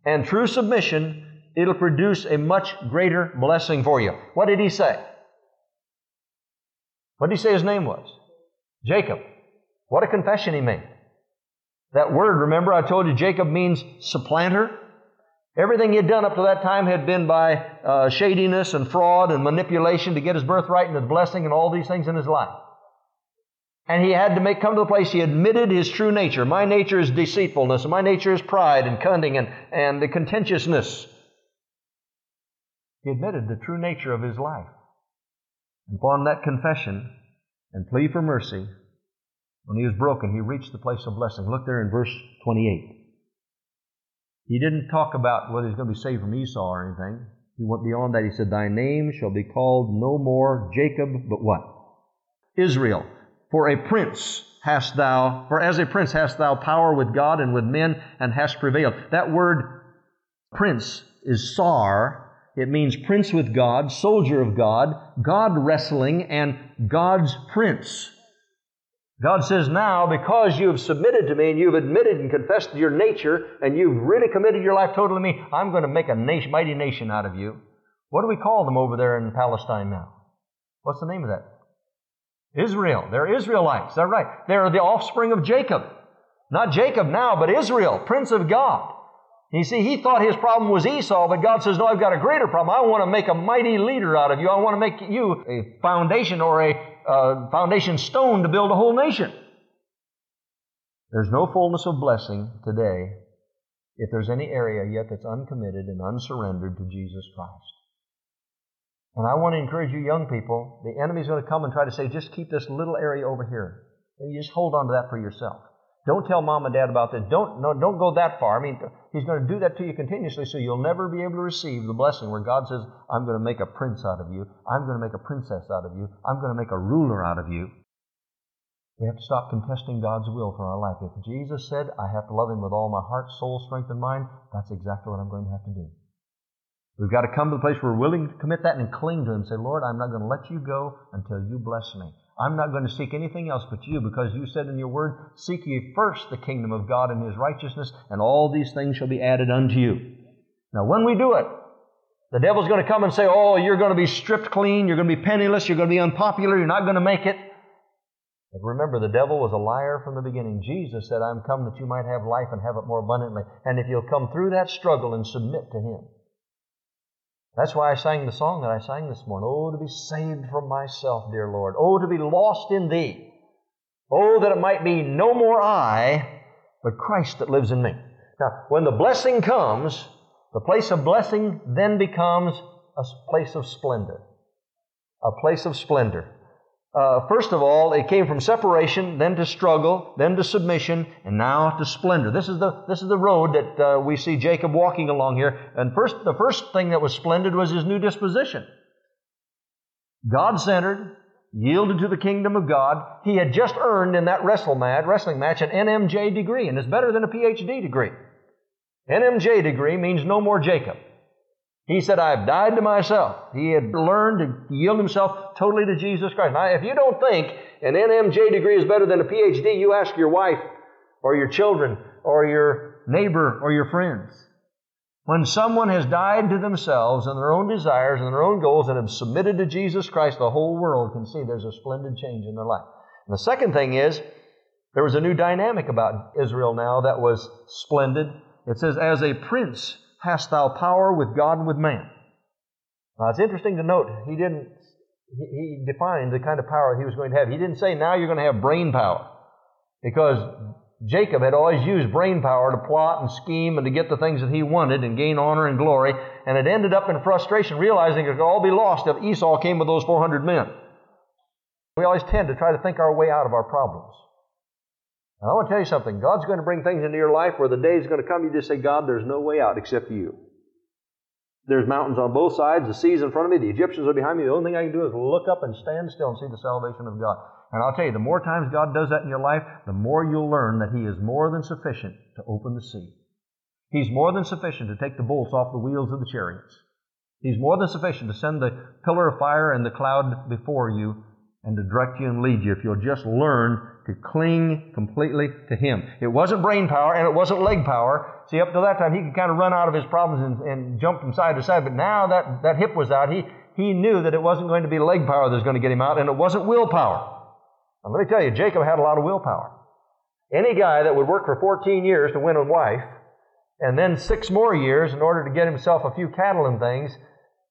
and true submission, it'll produce a much greater blessing for you. What did he say? What did he say his name was? Jacob. What a confession he made. That word, remember, I told you Jacob means supplanter. Everything he had done up to that time had been by uh, shadiness and fraud and manipulation to get his birthright and his blessing and all these things in his life. And he had to make come to the place he admitted his true nature. My nature is deceitfulness, and my nature is pride and cunning and, and the contentiousness. He admitted the true nature of his life. And upon that confession and plea for mercy, when he was broken, he reached the place of blessing. Look there in verse 28. He didn't talk about whether he's going to be saved from Esau or anything. He went beyond that. He said, Thy name shall be called no more Jacob, but what? Israel. For a prince hast thou, for as a prince hast thou power with God and with men, and hast prevailed. That word prince is sar, it means prince with God, soldier of God, God wrestling, and God's prince. God says, Now, because you have submitted to me and you've admitted and confessed your nature and you've really committed your life totally to me, I'm going to make a nation, mighty nation out of you. What do we call them over there in Palestine now? What's the name of that? Israel. They're Israelites. Is that right? They're the offspring of Jacob. Not Jacob now, but Israel, prince of God. You see, he thought his problem was Esau, but God says, No, I've got a greater problem. I want to make a mighty leader out of you. I want to make you a foundation or a uh, foundation stone to build a whole nation. There's no fullness of blessing today if there's any area yet that's uncommitted and unsurrendered to Jesus Christ. And I want to encourage you young people, the enemy's going to come and try to say, just keep this little area over here. And you just hold on to that for yourself. Don't tell mom and dad about this. Don't, no, don't go that far. I mean, he's going to do that to you continuously so you'll never be able to receive the blessing where God says, I'm going to make a prince out of you. I'm going to make a princess out of you. I'm going to make a ruler out of you. We have to stop contesting God's will for our life. If Jesus said, I have to love Him with all my heart, soul, strength, and mind, that's exactly what I'm going to have to do. We've got to come to the place where we're willing to commit that and cling to Him. and Say, Lord, I'm not going to let you go until you bless me. I'm not going to seek anything else but you because you said in your word, Seek ye first the kingdom of God and his righteousness, and all these things shall be added unto you. Now, when we do it, the devil's going to come and say, Oh, you're going to be stripped clean, you're going to be penniless, you're going to be unpopular, you're not going to make it. But remember, the devil was a liar from the beginning. Jesus said, I'm come that you might have life and have it more abundantly. And if you'll come through that struggle and submit to him, that's why I sang the song that I sang this morning. Oh, to be saved from myself, dear Lord. Oh, to be lost in Thee. Oh, that it might be no more I, but Christ that lives in me. Now, when the blessing comes, the place of blessing then becomes a place of splendor. A place of splendor. Uh, first of all, it came from separation, then to struggle, then to submission, and now to splendor. This is the, this is the road that uh, we see Jacob walking along here. And first, the first thing that was splendid was his new disposition. God centered, yielded to the kingdom of God. He had just earned in that wrestle match, wrestling match an NMJ degree, and it's better than a PhD degree. NMJ degree means no more Jacob. He said, I've died to myself. He had learned to yield himself totally to Jesus Christ. Now, if you don't think an NMJ degree is better than a PhD, you ask your wife or your children or your neighbor or your friends. When someone has died to themselves and their own desires and their own goals and have submitted to Jesus Christ, the whole world can see there's a splendid change in their life. And the second thing is, there was a new dynamic about Israel now that was splendid. It says, As a prince hast thou power with God and with man. Now it's interesting to note, he didn't, he, defined the kind of power he was going to have. He didn't say, now you're going to have brain power. Because Jacob had always used brain power to plot and scheme and to get the things that he wanted and gain honor and glory, and it ended up in frustration, realizing it could all be lost if Esau came with those 400 men. We always tend to try to think our way out of our problems. And I want to tell you something. God's going to bring things into your life where the day is going to come, you just say, God, there's no way out except you. There's mountains on both sides, the seas in front of me, the Egyptians are behind me. The only thing I can do is look up and stand still and see the salvation of God. And I'll tell you, the more times God does that in your life, the more you'll learn that He is more than sufficient to open the sea. He's more than sufficient to take the bolts off the wheels of the chariots. He's more than sufficient to send the pillar of fire and the cloud before you and to direct you and lead you if you'll just learn to cling completely to Him. It wasn't brain power and it wasn't leg power. See, up to that time, he could kind of run out of his problems and, and jump from side to side, but now that, that hip was out, he, he knew that it wasn't going to be leg power that was going to get him out, and it wasn't willpower. Now, let me tell you, Jacob had a lot of willpower. Any guy that would work for 14 years to win a wife, and then six more years in order to get himself a few cattle and things,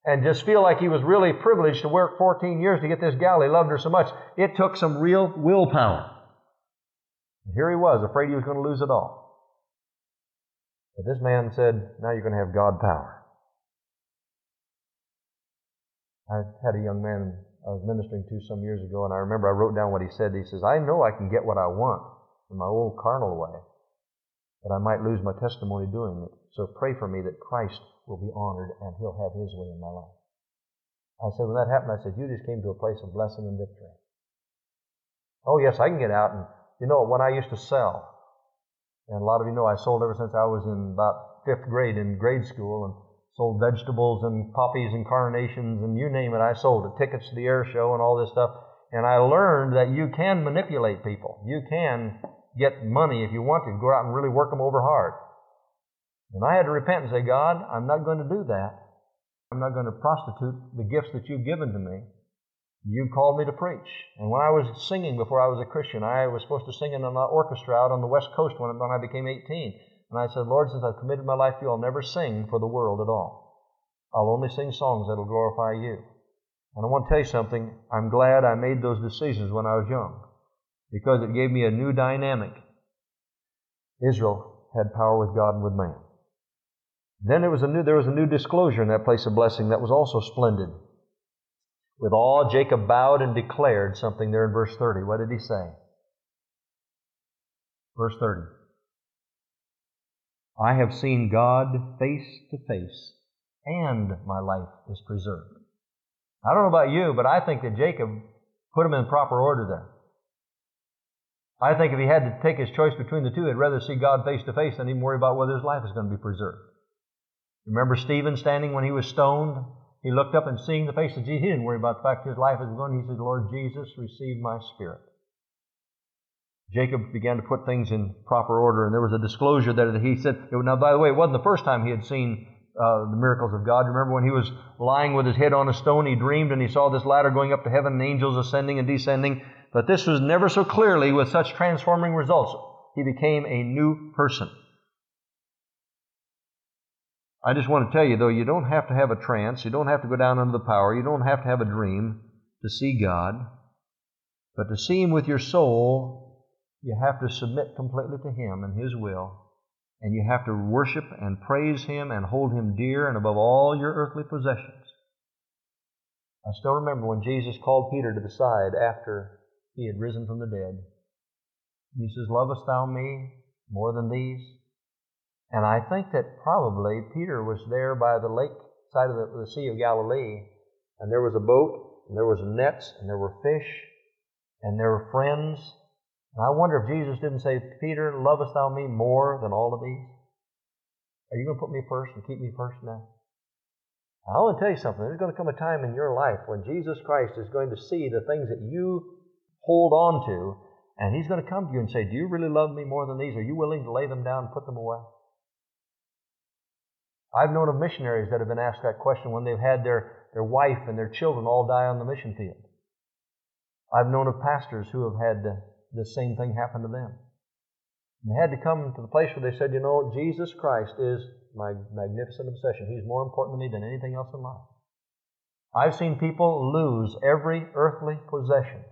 and just feel like he was really privileged to work 14 years to get this gal. He loved her so much. It took some real willpower. And here he was, afraid he was going to lose it all. But this man said, Now you're going to have God power. I had a young man I was ministering to some years ago, and I remember I wrote down what he said. He says, I know I can get what I want in my old carnal way, but I might lose my testimony doing it. So pray for me that Christ will be honored and he'll have his way in my life. I said, when that happened, I said, you just came to a place of blessing and victory. Oh, yes, I can get out. And, you know, when I used to sell, and a lot of you know I sold ever since I was in about fifth grade in grade school, and Sold vegetables and poppies and carnations and you name it, I sold it. Tickets to the air show and all this stuff. And I learned that you can manipulate people. You can get money if you want to. Go out and really work them over hard. And I had to repent and say, God, I'm not going to do that. I'm not going to prostitute the gifts that you've given to me. You called me to preach. And when I was singing before I was a Christian, I was supposed to sing in an orchestra out on the West Coast when, I became 18. And I said, Lord, since I've committed my life to you, I'll never sing for the world at all. I'll only sing songs that'll glorify you. And I want to tell you something. I'm glad I made those decisions when I was young because it gave me a new dynamic. Israel had power with God and with man. Then there was a new, there was a new disclosure in that place of blessing that was also splendid. With awe, Jacob bowed and declared something there in verse 30. What did he say? Verse 30. I have seen God face to face, and my life is preserved. I don't know about you, but I think that Jacob put him in proper order there. I think if he had to take his choice between the two, he'd rather see God face to face than even worry about whether his life is going to be preserved. Remember Stephen standing when he was stoned? He looked up and seeing the face of Jesus, he didn't worry about the fact his life was going. He said, Lord Jesus, receive my spirit. Jacob began to put things in proper order, and there was a disclosure that he said, now, by the way, it wasn't the first time he had seen uh, the miracles of God. Remember when he was lying with his head on a stone, he dreamed and he saw this ladder going up to heaven and angels ascending and descending. But this was never so clearly with such transforming results. He became a new person. I just want to tell you, though, you don't have to have a trance. You don't have to go down under the power. You don't have to have a dream to see God. But to see Him with your soul you have to submit completely to Him and His will, and you have to worship and praise Him and hold Him dear and above all your earthly possessions. I still remember when Jesus called Peter to the side after he had risen from the dead. He says, Lovest thou me more than these? And I think that probably Peter was there by the lake side of the, the Sea of Galilee, and there was a boat and there was nets, and there were fish, and there were friends. And I wonder if Jesus didn't say, Peter, lovest thou me more than all of these? Are you going to put me first and keep me first now? I want to tell you something. There's going to come a time in your life when Jesus Christ is going to see the things that you hold on to, and He's going to come to you and say, Do you really love me more than these? Are you willing to lay them down and put them away? I've known of missionaries that have been asked that question when they've had their, their wife and their children all die on the mission field. I've known of pastors who have had the, the same thing happen to them. And they had to come to the place where they said, you know, Jesus Christ is my magnificent obsession. He's more important to me than anything else in life. I've seen people lose every earthly possession.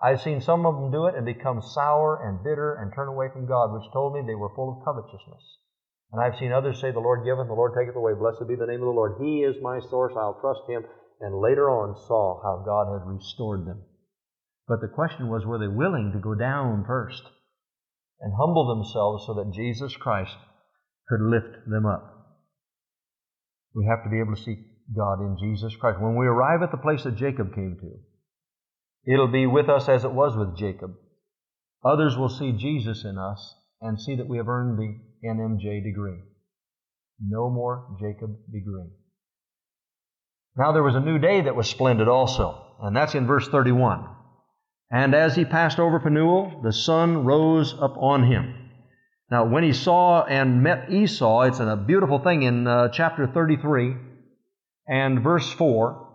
I've seen some of them do it and become sour and bitter and turn away from God, which told me they were full of covetousness. And I've seen others say, The Lord giveth, the Lord taketh away. Blessed be the name of the Lord. He is my source. I'll trust Him. And later on saw how God had restored them. But the question was, were they willing to go down first and humble themselves so that Jesus Christ could lift them up? We have to be able to see God in Jesus Christ. When we arrive at the place that Jacob came to, it'll be with us as it was with Jacob. Others will see Jesus in us and see that we have earned the NMJ degree. No more Jacob degree. Now there was a new day that was splendid also, and that's in verse 31. And as he passed over Penuel, the sun rose up on him. Now, when he saw and met Esau, it's a beautiful thing in uh, chapter 33 and verse 4.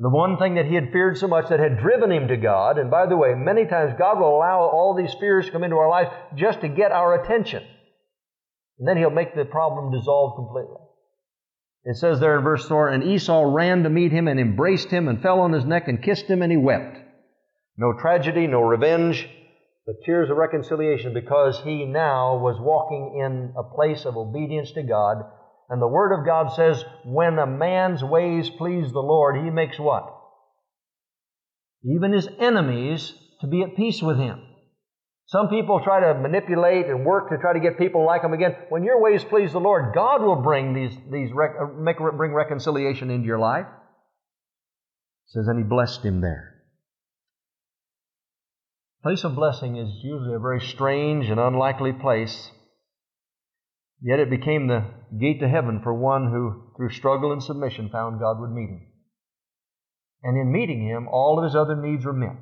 The one thing that he had feared so much that had driven him to God, and by the way, many times God will allow all these fears to come into our life just to get our attention. And then he'll make the problem dissolve completely. It says there in verse 4 And Esau ran to meet him and embraced him and fell on his neck and kissed him and he wept. No tragedy, no revenge, but tears of reconciliation because he now was walking in a place of obedience to God. And the Word of God says, when a man's ways please the Lord, he makes what? Even his enemies to be at peace with him. Some people try to manipulate and work to try to get people like them again. When your ways please the Lord, God will bring these, these uh, make, bring reconciliation into your life. It says, and he blessed him there. Place of blessing is usually a very strange and unlikely place. Yet it became the gate to heaven for one who, through struggle and submission, found God would meet him. And in meeting him, all of his other needs were met.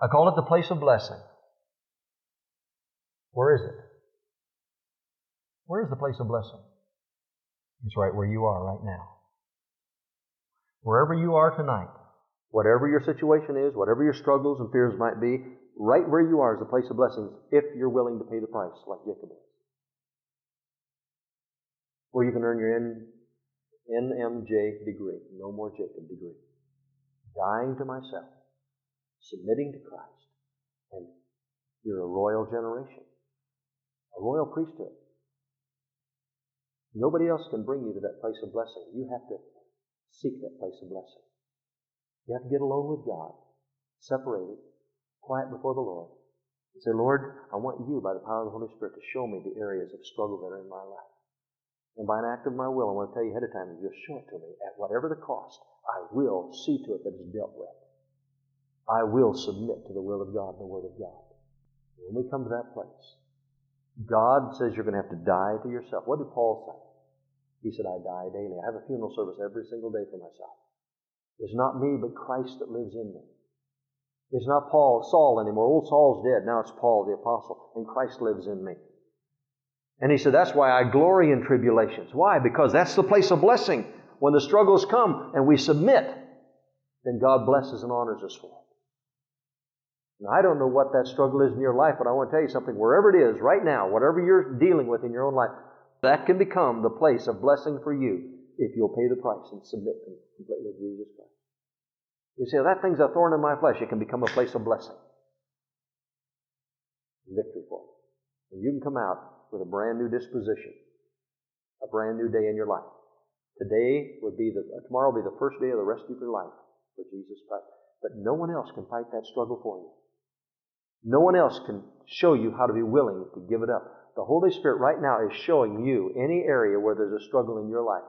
I call it the place of blessing. Where is it? Where is the place of blessing? It's right where you are right now. Wherever you are tonight, whatever your situation is, whatever your struggles and fears might be, right where you are is a place of blessings if you're willing to pay the price like Jacob is. Or you can earn your N, NMJ degree, no more Jacob degree. Dying to myself submitting to Christ. And you're a royal generation, a royal priesthood. Nobody else can bring you to that place of blessing. You have to seek that place of blessing. You have to get alone with God, separated, quiet before the Lord, and say, Lord, I want you, by the power of the Holy Spirit, to show me the areas of struggle that are in my life. And by an act of my will, I want to tell you ahead of time, you'll show it to me at whatever the cost. I will see to it that it's dealt with. I will submit to the will of God and the Word of God. When we come to that place, God says you're going to have to die to yourself. What did Paul say? He said, I die daily. I have a funeral service every single day for myself. It's not me, but Christ that lives in me. It's not Paul, Saul anymore. Old Saul's dead. Now it's Paul the apostle, and Christ lives in me. And he said, That's why I glory in tribulations. Why? Because that's the place of blessing. When the struggles come and we submit, then God blesses and honors us for it. Now, I don't know what that struggle is in your life, but I want to tell you something. Wherever it is, right now, whatever you're dealing with in your own life, that can become the place of blessing for you if you'll pay the price and submit completely to Jesus Christ. You see, that thing's a thorn in my flesh. It can become a place of blessing. Victory for you. And you can come out with a brand new disposition, a brand new day in your life. Today would be the, uh, tomorrow will be the first day of the rest of your life for Jesus Christ. But no one else can fight that struggle for you. No one else can show you how to be willing to give it up. The Holy Spirit right now is showing you any area where there's a struggle in your life.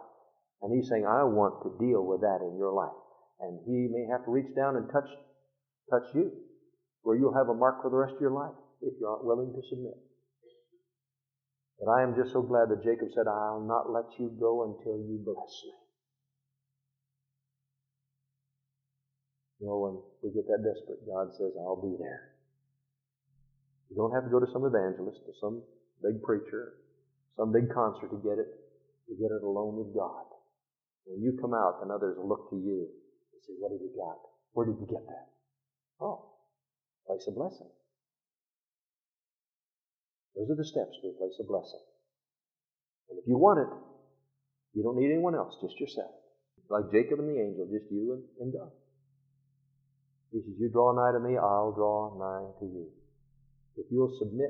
And He's saying, I want to deal with that in your life. And He may have to reach down and touch, touch you, where you'll have a mark for the rest of your life if you aren't willing to submit. But I am just so glad that Jacob said, I'll not let you go until you bless me. You know, when we get that desperate, God says, I'll be there. You don't have to go to some evangelist, to some big preacher, some big concert to get it. You get it alone with God. When you come out, then others look to you say, What have you got? Where did you get that? Oh, place of blessing. Those are the steps to a place of blessing. And if you want it, you don't need anyone else, just yourself. Like Jacob and the angel, just you and, and God. He says, You draw nigh to me, I'll draw nigh to you. If you'll submit,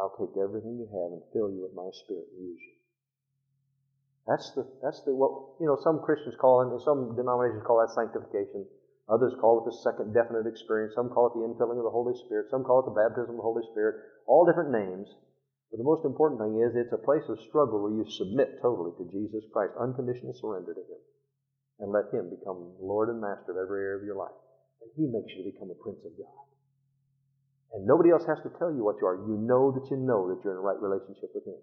I'll take everything you have and fill you with my spirit and use you. That's the, that's the, what, you know, some Christians call it, some denominations call that sanctification. Others call it the second definite experience. Some call it the infilling of the Holy Spirit. Some call it the baptism of the Holy Spirit. All different names. But the most important thing is it's a place of struggle where you submit totally to Jesus Christ, unconditional surrender to Him, and let Him become Lord and Master of every area of your life. And He makes you to become a Prince of God. And nobody else has to tell you what you are. You know that you know that you're in a right relationship with Him.